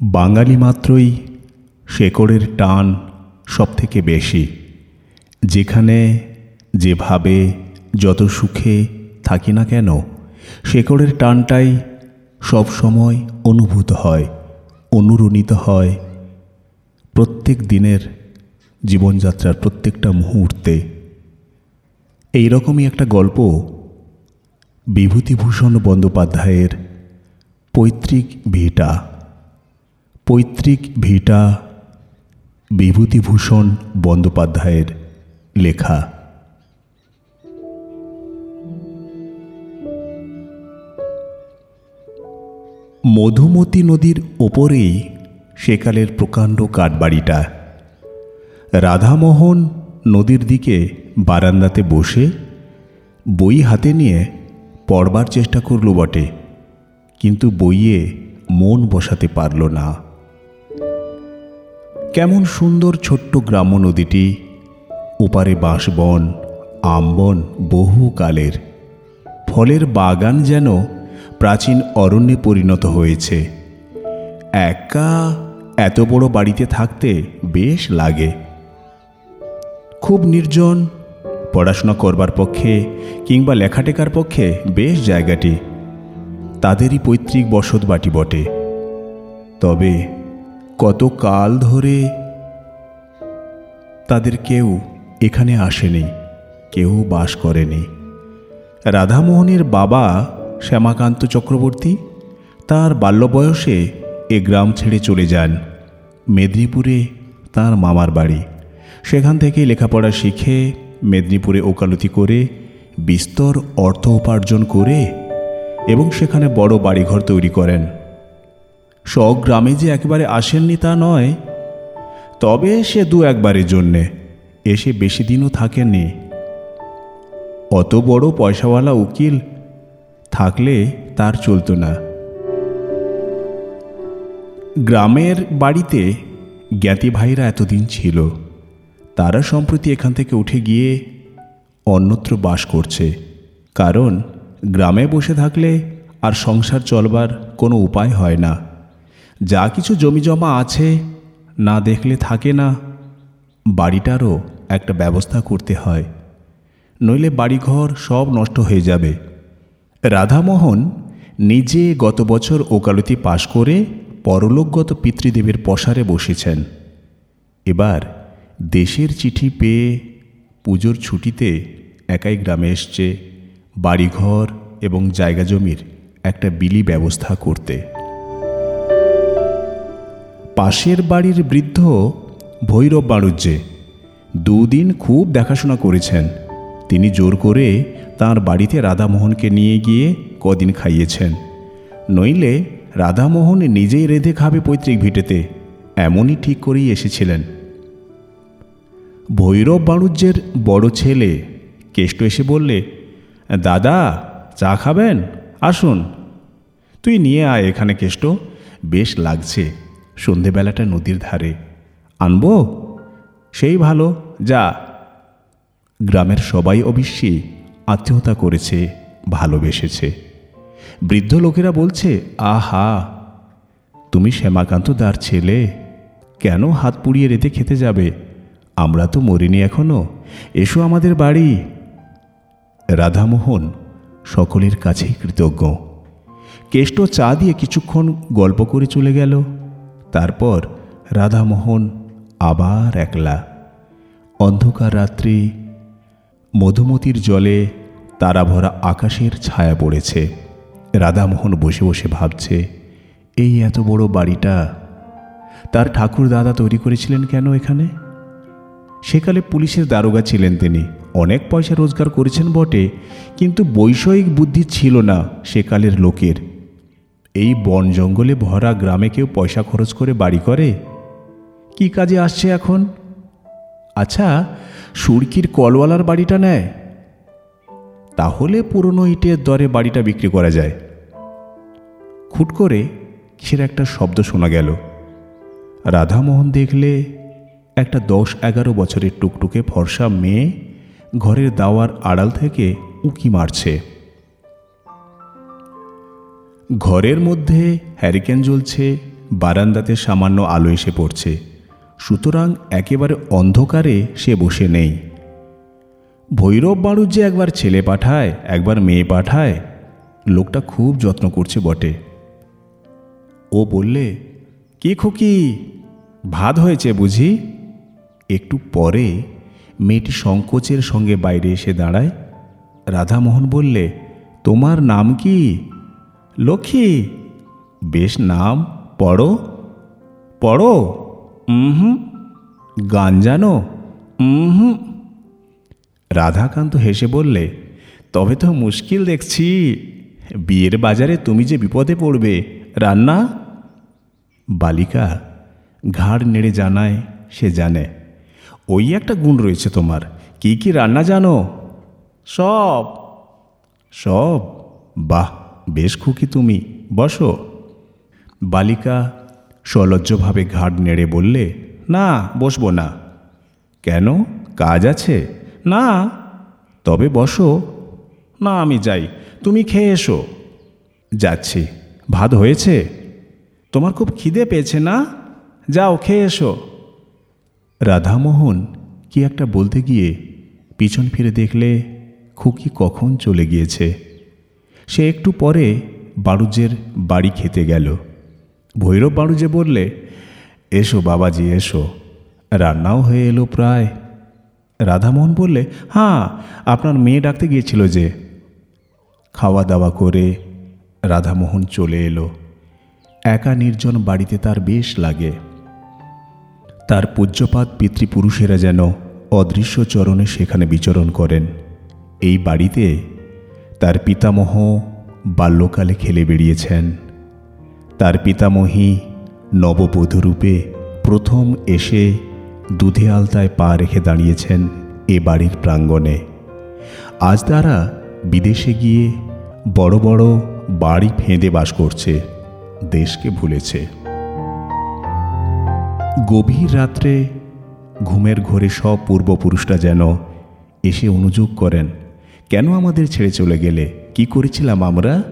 বাঙালি মাত্রই শেকড়ের টান সবথেকে বেশি, যেখানে যেভাবে যত সুখে থাকি না কেন, শেকড়ের টানটাই সব সময় অনুভূত হয়, অনুরণিত হয় প্রত্যেক দিনের জীবনযাত্রার প্রত্যেকটা মুহূর্তে। এই রকমই একটা গল্প বিভূতিভূষণ বন্দ্যোপাধ্যায়ের পৈতৃক ভিটা। পৈতৃক ভিটা বিভূতিভূষণ বন্দ্যোপাধ্যায়ের লেখা। মধুমতি নদীর ওপরেই সেকালের প্রকাণ্ড কাঠবাড়িটা। রাধামোহন নদীর দিকে বারান্দাতে বসে বই হাতে নিয়ে পড়বার চেষ্টা করল বটে, কিন্তু বইয়ে মন বসাতে পারল না। কেমন সুন্দর ছোট্ট গ্রাম্য নদীটি, ওপারে বাঁশবন, আমবন বহুকালের ফলের বাগান যেন প্রাচীন অরণ্যে পরিণত হয়েছে। একা এত বড় বাড়িতে থাকতে বেশ লাগে। খুব নির্জন, পড়াশোনা করবার পক্ষে কিংবা লেখাটেকার পক্ষে বেশ জায়গাটি। তাদেরই পৈতৃক বসত বাটি বটে। তবে কত কাল ধরে তাদের কেউ এখানে আসেনি, কেউ বাস করেনি। রাধামোহনের বাবা শ্যামাকান্ত চক্রবর্তী তার বাল্য বয়সে এ গ্রাম ছেড়ে চলে যান। মেদিনীপুরে তার মামার বাড়ি। সেখান থেকে লেখাপড়া শিখে মেদিনীপুরে ওকালতি করে বিস্তর অর্থ উপার্জন করে এবং সেখানে বড় বাড়িঘর তৈরি করেন। স্বগ্রামে যে একেবারে আসেননি তা নয়। তবে সে দু একবারের জন্যে, এসে বেশি দিনও থাকেননি। অত বড় পয়সাওয়ালা উকিল থাকলে তার চলতো না। গ্রামের বাড়িতে জ্ঞাতি ভাইরা এতদিন ছিল, তারা সম্প্রতি এখান থেকে উঠে গিয়ে অন্যত্র বাস করছে। কারণ, গ্রামে বসে থাকলে আর সংসার চলবার কোনো উপায় হয় না। যা কিছু জমি জমা আছে, না দেখলে থাকে না। বাড়িটারও একটা ব্যবস্থা করতে হয়। নইলে বাড়িঘর সব নষ্ট হয়ে যাবে। রাধামোহন নিজে গত বছর ওকালতি পাশ করে পরলোকগত পিতৃদেবের পসারে বসেছেন। এবার দেশের চিঠি পেয়ে পুজোর ছুটিতে একাই গ্রামে এসছে বাড়িঘর এবং জায়গা জমির একটা বিলি ব্যবস্থা করতে। পাশের বাড়ির বৃদ্ধ ভৈরব বাণুজ্যে দুদিন খুব দেখাশোনা করেছেন। তিনি জোর করে তার বাড়িতে রাধামোহনকে নিয়ে গিয়ে কদিন খাইয়েছেন। নইলে রাধামোহন নিজেই রেঁধে খাবে পৈতৃক ভিটেতে, এমনই ঠিক করেই এসেছিলেন। ভৈরব বাণুজ্যের বড় ছেলে কেষ্ট এসে বললে, দাদা, চা খাবেন? আসুন। তুই নিয়ে আয় এখানে কেষ্ট, বেশ লাগছে। সন্ধেবেলাটা নদীর ধারে। আনব? সেই ভালো, যা। গ্রামের সবাই অবশ্যই আত্মীয়তা করেছে, ভালোবেসেছে। বৃদ্ধ লোকেরা বলছে, আহা, তুমি শ্যামাকান্ত দার ছেলে। কেন হাত পুড়িয়ে রেতে খেতে যাবে? আমরা তো মরিনি এখনও। এসো আমাদের বাড়ি। রাধামোহন সকলের কাছেই কৃতজ্ঞ। কেষ্ট চা দিয়ে কিছুক্ষণ গল্প করে চলে গেল। তারপর রাধামোহন আবার একলা। অন্ধকার রাত্রি, মধুমতির জলে তারা ভরা আকাশের ছায়া পড়েছে। রাধামোহন বসে বসে ভাবছে, এই এত বড় বাড়িটা, তার ঠাকুর দাদা তৈরি করেছিলেন কেন এখানে? সেকালে পুলিশের দারোগা ছিলেন তিনি। অনেক পয়সা রোজগার করেছেন বটে, কিন্তু বৈষয়িক বুদ্ধি ছিল না সেকালের লোকের। এই বন জঙ্গলে ভরা গ্রামে কেউ পয়সা খরচ করে বাড়ি করে? কি কাজে আসছে এখন? আচ্ছা সুরকির কলওয়ালার বাড়িটা নেয়। তাহলে পুরনো ইটের দরে বাড়িটা বিক্রি করা যায়। খুট করে কিসের একটা শব্দ শোনা গেল। রাধামোহন দেখলে একটা দশ এগারো বছরের টুকটুকে ফর্সা মেয়ে ঘরের দাওয়ার আড়াল থেকে উঁকি মারছে। ঘরের মধ্যে হ্যারিকেন জ্বলছে, বারান্দাতে সামান্য আলো এসে পড়ছে। সুতরাং একেবারে অন্ধকারে সে বসে নেই। ভৈরব বাড়ুর যে একবার ছেলে পাঠায়, একবার মেয়ে পাঠায়, লোকটা খুব যত্ন করছে বটে। ও বললে, কি খুকি? ভাত হয়েছে বুঝি? একটু পরে মেয়েটি সংকোচের সঙ্গে বাইরে এসে দাঁড়ায়। রাধামোহন বললে, তোমার নাম কি? লক্ষ্মী, বেশ নাম, পড়ো। পড়ো। হুম গান জানো? হুম রাধাকান্ত হেসে বললে, তবে তো মুশকিল দেখছি। বিয়ের বাজারে তুমি যে বিপদে পড়বে, রান্না? বালিকা ঘাড় নেড়ে জানায়, সে জানে। ওই একটা গুণ রয়েছে তোমার। কি কি রান্না জানো? সব। সব? বাহ! বেশ খুকি তুমি, বসো। বালিকা সলজ্জভাবে ঘাট নেড়ে বললে, না, বসবো না। কেন? কাজ আছে? না। তবে বসো। না, আমি যাই। তুমি খেয়ে এসো। যাচ্ছি। ভাত হয়েছে? তোমার খুব খিদে পেয়েছে না? যাও, খেয়ে এসো। রাধামোহন, কি একটা বলতে গিয়ে পিছন ফিরে দেখলে খুকি কখন চলে গিয়েছে? সে একটু পরে বাড়ুজের বাড়ি খেতে গেল। ভৈরব বাড়ুজে বললে, এসো বাবাজি, এসো। রান্নাও হয়ে এলো প্রায়। রাধামোহন বললে হ্যাঁ আপনার মেয়ে ডাকতে গিয়েছিল যে। খাওয়া দাওয়া করে রাধামোহন চলে এলো। একা নির্জন বাড়িতে তার বেশ লাগে। তার পূজ্যপাত পিতৃপুরুষেরা যেন অদৃশ্য চরণে সেখানে বিচরণ করেন। এই বাড়িতে তার পিতামহ বাল্যকালে খেলে বেরিয়েছেন তার পিতামহী নববধূরূপে প্রথম এসে দুধে আলতায় পা রেখে দাঁড়িয়েছেন এ বাড়ির প্রাঙ্গণে। আজ তারা বিদেশে গিয়ে বড় বড় বাড়ি ফেঁদে বাস করছে, দেশকে ভুলেছে। গভীর রাত্রে ঘুমের ঘরে সব পূর্বপুরুষরা যেন এসে অনুযোগ করেন কেন আমাদের ছেড়ে চলে গেলে? কি করেছিলাম আমরা?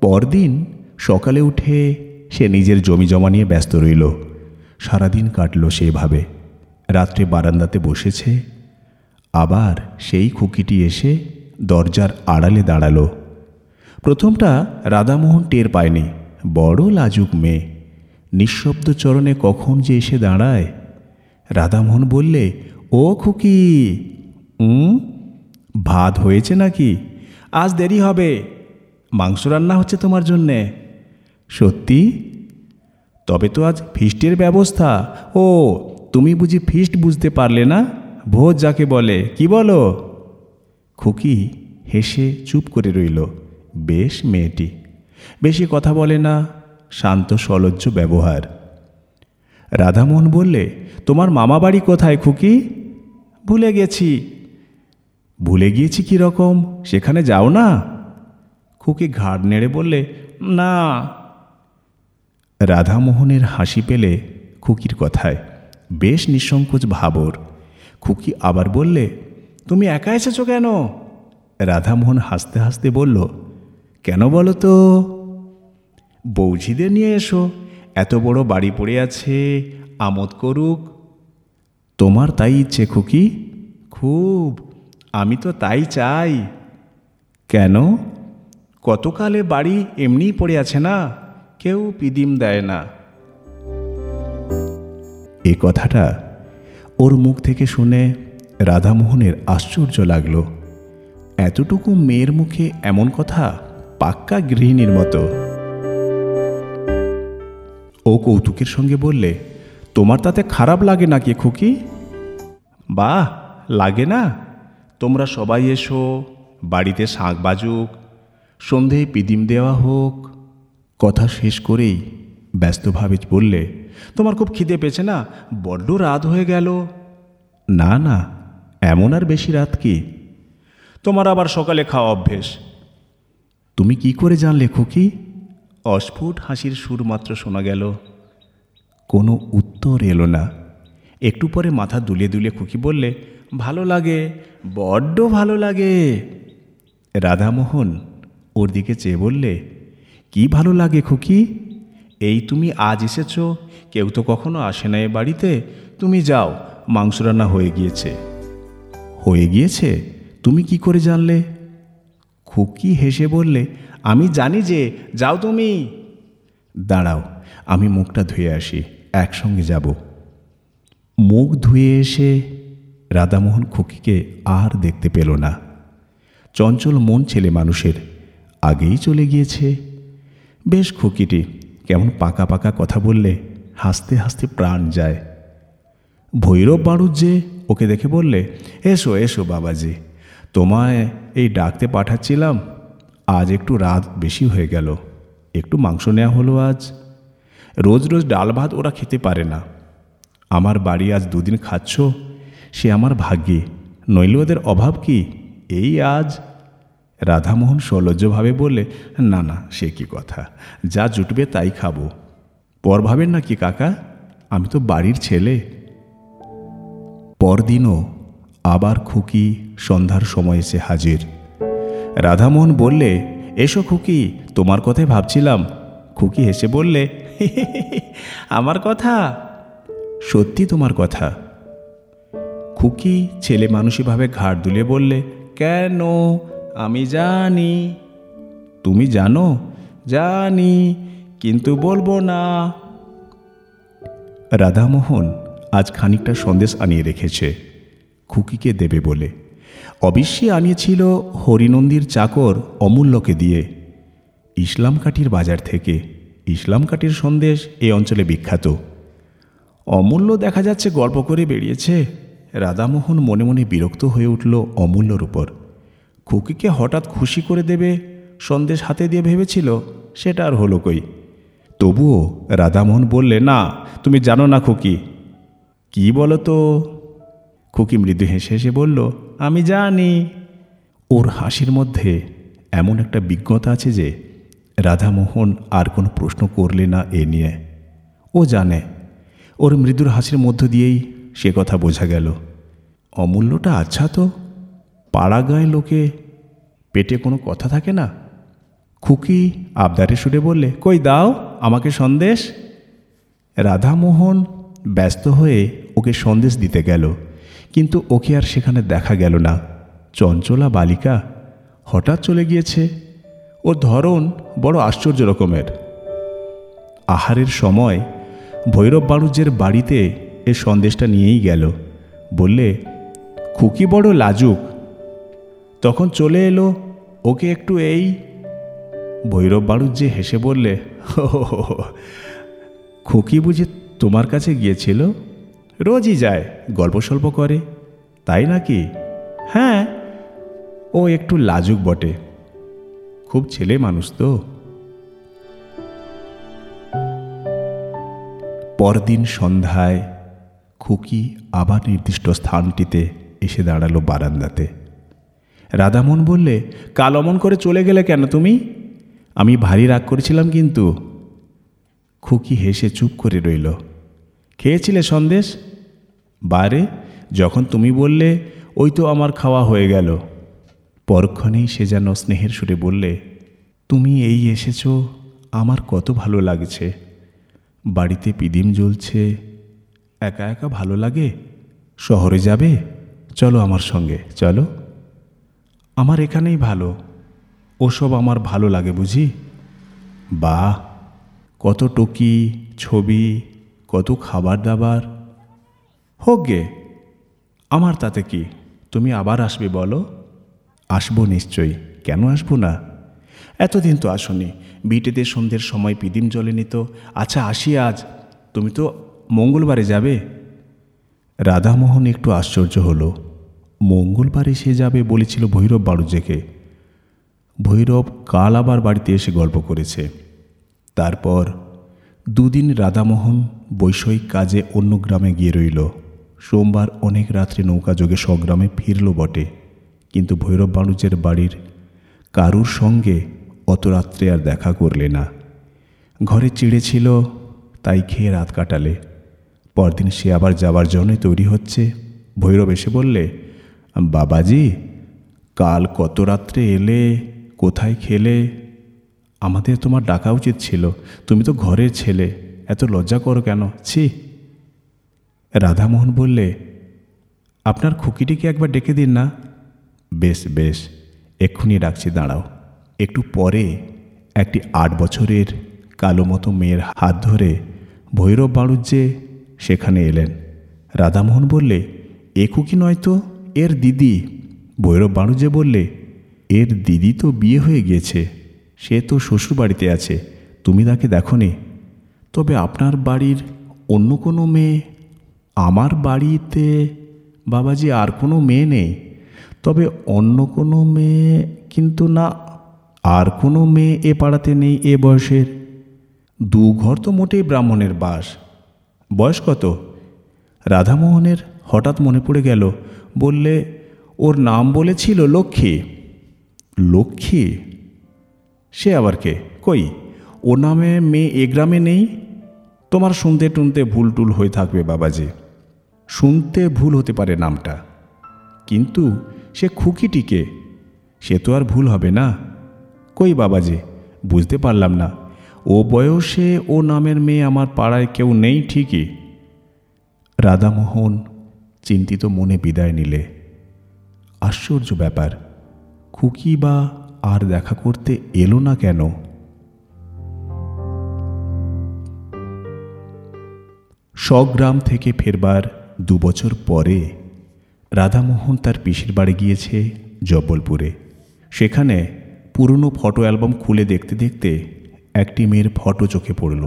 পরদিন সকালে উঠে সে নিজের জমি জমা নিয়ে ব্যস্ত রইল। সারাদিন কাটল সেভাবে। রাত্রে বারান্দাতে বসেছে। আবার সেই খুকিটি এসে দরজার আড়ালে দাঁড়াল। প্রথমটা রাধামোহন টের পায়নি। বড় লাজুক মেয়ে। নিঃশব্দ চরণে কখন যে এসে দাঁড়ায়। রাধামোহন বললে, ও খুকি উম, ভাত হয়েছে নাকি? আজ দেরি হবে। মাংস রান্না হচ্ছে তোমার জন্যে। সত্যি? তবে তো আজ ফিস্টের ব্যবস্থা। ও, তুমি বুঝি ফিস্ট বুঝতে পারলে না? ভোজ যাকে বলে, কি বলো? খুকি হেসে চুপ করে রইল। বেশ মেয়েটি। বেশি কথা বলে না, শান্ত সলজ্জ ব্যবহার। রাধামোহন বললে, তোমার মামা বাড়ি কোথায় খুকি? ভুলে গেছি। ভুলে গিয়েছি কি রকম? সেখানে যাও না। খুকি ঘাড় নেড়ে বললে, না। রাধামোহনের হাসি পেলে খুকির কথায় বেশ নিঃসংকোচ ভাবর। খুকি আবার বললে, তুমি একা এসেছ কেন? রাধামোহন হাসতে হাসতে বলল, কেন বলো তো? বৌঝিদের নিয়ে এসো। এত বড় বাড়ি পড়ে আছে, আমোদ করুক। তোমার তাই ইচ্ছে খুকি? খুব। আমি তো তাই চাই। কেন? কতকালে বাড়ি এমনিই পড়ে আছে না? কেউ পিদিম দেয় না। এ কথাটা ওর মুখ থেকে শুনে রাধামোহনের আশ্চর্য লাগল। এতটুকু মেয়ের মুখে এমন কথা পাক্কা গৃহিণীর মতো। ও কৌতুকের সঙ্গে বললে, তোমার তাতে খারাপ লাগে নাকি খুকি? বাহ, লাগে না। তোমরা সবাই এসো, বাড়িতে শাঁখ বাজুক, সন্ধেয় পিদিম দেওয়া হোক। কথা শেষ করেই ব্যস্তভাবে বললে, তোমার খুব খিদে পেয়েছে না? বড্ড রাত হয়ে গেল। না না, এমন আর বেশি রাত কি? তোমার আবার সকালে খাওয়া অভ্যেস। তুমি কি করে জানলে খুকি? অস্ফুট হাসির সুর মাত্র শোনা গেল। কোনো উত্তর এলো না। একটু পরে মাথা দুলে দুলে খুকি বললে ভালো লাগে, বড্ড ভালো লাগে। রাধামোহন ওর দিকে চেয়ে বললে, কি ভালো লাগে খুকি? এই তুমি আজ এসেছ, কেউ তো কখনো আসে না এ বাড়িতে, তুমি যাও, মাংস রান্না হয়ে গিয়েছে। হয়ে গিয়েছে? তুমি কি করে জানলে? খুকি হেসে বললে, আমি জানি যে, যাও তুমি। দাঁড়াও, আমি মুখটা ধুয়ে আসি, একসঙ্গে যাব। মুখ ধুয়ে এসে রাধামোহন খুকিকে আর দেখতে পেল না। চঞ্চল মন ছেলে মানুষের, আগেই চলে গিয়েছে। বেশ খুকিটি কেমন পাকা পাকা কথা বললে হাসতে হাসতে প্রাণ যায়। ভৈরব বাড়ুর যে ওকে দেখে বললে, এসো এসো বাবাজি, তোমায় এই ডাকতে পাঠাচ্ছিলাম, আজ একটু রাত বেশি হয়ে গেল, একটু মাংস নেওয়া হলো আজ। রোজ রোজ ডাল ভাত ওরা খেতে পারে না। আমার বাড়ি আজ দুদিন খাচ্ছ সে আমার ভাগ্যে। নইলে ওদের অভাব কি? এই আজ? রাধামোহন সলজ্জভাবে বললে, না না, সে কি কথা। যা জুটবে তাই খাব। পর ভাবেন না কি, কাকা? আমি তো বাড়ির ছেলে। পরদিনও আবার খুকি সন্ধ্যার সময় এসে হাজির। রাধামোহন বললে, এসো খুকি, তোমার কথাই ভাবছিলাম। খুকি হেসে বললে আমার কথা? সত্যি তোমার কথা। খুকি ছেলে মানুষীভাবে ঘাড় দুলে বললে, কেন? আমি জানি। তুমি জানো? জানি, কিন্তু বলব না। রাধামোহন আজ খানিকটা সন্দেশ আনিয়ে রেখেছে। খুকিকে দেবে বলে। অবশ্যই আনিয়েছিল হরিনন্দীর চাকর অমূল্যকে দিয়ে। ইসলাম কাঠির বাজার থেকে। ইসলাম কাঠির সন্দেশ এ অঞ্চলে বিখ্যাত। অমূল্য দেখা যাচ্ছে গল্প করে বেরিয়েছে রাধামোহন মনে মনে বিরক্ত হয়ে উঠল অমূল্যর উপর। খুকিকে হঠাৎ খুশি করে দেবে, সন্দেশ হাতে দিয়ে ভেবেছিল, সেটা আর হলো কই। তবুও রাধামোহন বললে, না, তুমি জানো না খুকি। কি বলো তো খুকি মৃদু হেসে হেসে বলল, আমি জানি। ওর হাসির মধ্যে এমন একটা বিজ্ঞতা আছে যে, রাধামোহন আর কোনো প্রশ্ন করলে না এ নিয়ে। ও জানে। ওর মৃদুর হাসির মধ্য দিয়েই সে কথা বোঝা গেল। অমূল্যটা আচ্ছা তো? পাড়া গায়ে লোকে পেটে কোনো কথা থাকে না? খুকি আবদারে সুরে বললে, কই দাও আমাকে সন্দেশ? রাধামোহন ব্যস্ত হয়ে ওকে সন্দেশ দিতে গেল। কিন্তু ওকে আর সেখানে দেখা গেল না। চঞ্চলা বালিকা হঠাৎ চলে গিয়েছে। ওর ধরন বড় আশ্চর্য রকমের। আহারের সময় ভৈরব বাণুজ্যের বাড়িতে এ সন্দেশটা নিয়েই গেল। বললে, খুকি বড় লাজুক। তখন চলে এলো, ওকে একটু এই। ভৈরব বাড়ুজ্যে হেসে বললে খুকি বুঝে তোমার কাছে গিয়েছিল? রোজই যায়, গল্প সল্প করে। তাই নাকি? হ্যাঁ ও একটু লাজুক বটে। খুব ছেলে মানুষ তো। পরদিন সন্ধ্যায় খুকি আবার নির্দিষ্ট স্থানটিতে এসে দাঁড়াল বারান্দাতে। রাধামন বললে, কাল অমন করে চলে গেলে কেন তুমি? আমি ভারী রাগ করেছিলাম কিন্তু খুকি হেসে চুপ করে রইল। খেয়েছিলে সন্দেশ? বারে, যখন তুমি বললে, ওই তো আমার খাওয়া হয়ে গেল। পরক্ষণেই সে যেন স্নেহের সুরে বললে, তুমি এই এসেছ, আমার কত ভালো লাগছে। বাড়িতে পিদিম জ্বলছে একা একা ভালো লাগে? শহরে যাবে? চলো আমার সঙ্গে, চলো। আমার এখানেই ভালো। ওসব আমার ভালো লাগে বুঝি? বা কত টকি, ছবি, কত খাবার দাবার হোক গে, আমার তাতে কি? তুমি আবার আসবে বলো? আসব নিশ্চয়ই। কেন আসব না? এতদিন তো আসনি। বিটেতে সন্ধ্যের সময় পিদিম জলেনি তো আচ্ছা আসি আজ। তুমি তো মঙ্গলবারে যাবে? রাধামোহন একটু আশ্চর্য হলো। মঙ্গলবারে সে যাবে বলেছিল ভৈরব বাড়ুজ্যেকে ভৈরব কাল আবার বাড়িতে এসে গল্প করেছে। তারপর দুদিন রাধামোহন বৈষয়িক কাজে অন্য গ্রামে গিয়ে রইল। সোমবার অনেক রাত্রে নৌকাযোগে স্বগ্রামে ফিরল বটে। কিন্তু ভৈরব বাণুজ্যের বাড়ির কারুর সঙ্গে অত রাত্রে আর দেখা করলে না। ঘরে চিড়ে ছিল, তাই খেয়ে রাত কাটালে। পরদিন সে আবার যাবার জন্যই তৈরি হচ্ছে। ভৈরব এসে বললে, বাবাজি, কাল কত রাত্রে এলে, কোথায় খেলে? আমাদের তোমার ডাকা উচিত ছিল। তুমি তো ঘরের ছেলে, এত লজ্জা করো কেন? ছি। রাধামোহন বললে, আপনার খুকিটিকে একবার ডেকে দিন না? বেশ বেশ, এক্ষুনি ডাকছি, দাঁড়াও। একটু পরে একটি আট বছরের কালো মতো মেয়ের হাত ধরে ভৈরব বাড়ুজ্যে সেখানে এলেন। রাধামোহন বললে, এ খুকি নয় তো? এর দিদি। ভৈরব বাণুজ্যে বললে, এর দিদি তো বিয়ে হয়ে গিয়েছে। সে তো শ্বশুর বাড়িতে আছে। তুমি তাকে দেখনি। তবে আপনার বাড়ির অন্য কোনো মেয়ে? আমার বাড়িতে বাবাজি আর কোনো মেয়ে নেই। তবে অন্য কোনো মেয়ে কিন্তু না, আর কোনো মেয়ে এ পাড়াতে নেই এ বয়সের। দু ঘর তো মোটেই ব্রাহ্মণের বাস। বয়স কত? রাধামোহনের হঠাৎ মনে পড়ে গেল, বললে, ওর নাম বলেছিল লক্ষ্মী। লক্ষ্মী? সে আবার কে? কই? ও নামে মেয়ে এ গ্রামে নেই? তোমার শুনতে টুনতে ভুল টুল হয়ে থাকবে বাবাজি। শুনতে ভুল হতে পারে নামটা। কিন্তু সে খুকিটিকে, সে তো আর ভুল হবে না। কই বাবাজি? বুঝতে পারলাম না। ও বয়সে ও নামের মেয়ে আমার পাড়ায় কেউ নেই ঠিকই। রাধামোহন চিন্তিত মনে বিদায় নিলে। আশ্চর্য ব্যাপার, খুকি বা আর দেখা করতে এলো না কেন? স্বগ্রাম থেকে ফেরবার দুবছর পরে রাধামোহন তার পিসির বাড়ি গিয়েছে জব্বলপুরে সেখানে পুরনো ফটো অ্যালবাম খুলে দেখতে দেখতে একটি মেয়ের ফটো চোখে পড়ল।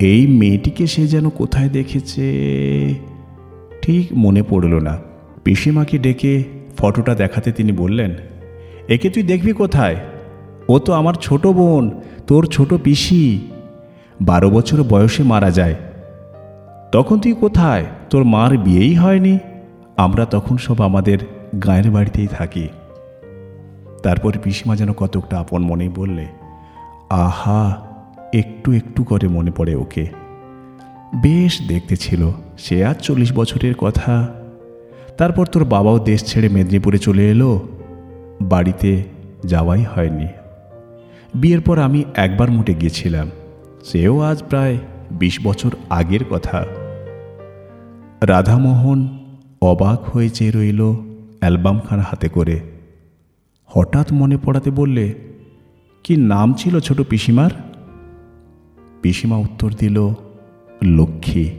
এই মেয়েটিকে সে যেন কোথায় দেখেছে, ঠিক মনে পড়ল না। পিসিমাকে ডেকে ফটোটা দেখাতে তিনি বললেন, একে তুই দেখবি কোথায়? ও তো আমার ছোট বোন, তোর ছোট পিসি। বারো বছর বয়সে মারা যায়। তখন তুই কোথায়? তোর মার বিয়েই হয়নি। আমরা তখন সব আমাদের গায়ের বাড়িতেই থাকি। তারপর পিসিমা যেন কতকটা আপন মনে বললে, আহা, একটু একটু করে মনে পড়ে ওকে। বেশ দেখতে ছিল, সে আজ চল্লিশ বছরের কথা। তারপর তোর বাবাও দেশ ছেড়ে মেদিনীপুরে চলে এলো। বাড়িতে যাওয়াই হয়নি। বিয়ের পর আমি একবার মুটে গিয়েছিলাম। সেও আজ প্রায় বিশ বছর আগের কথা। রাধামোহন অবাক হয়ে চেয়ে রইল অ্যালবামখানা হাতে করে। হঠাৎ মনে পড়াতে বললে কি নাম ছিল ছোট পিসিমার? পিসিমা উত্তর দিল লক্ষ্মী।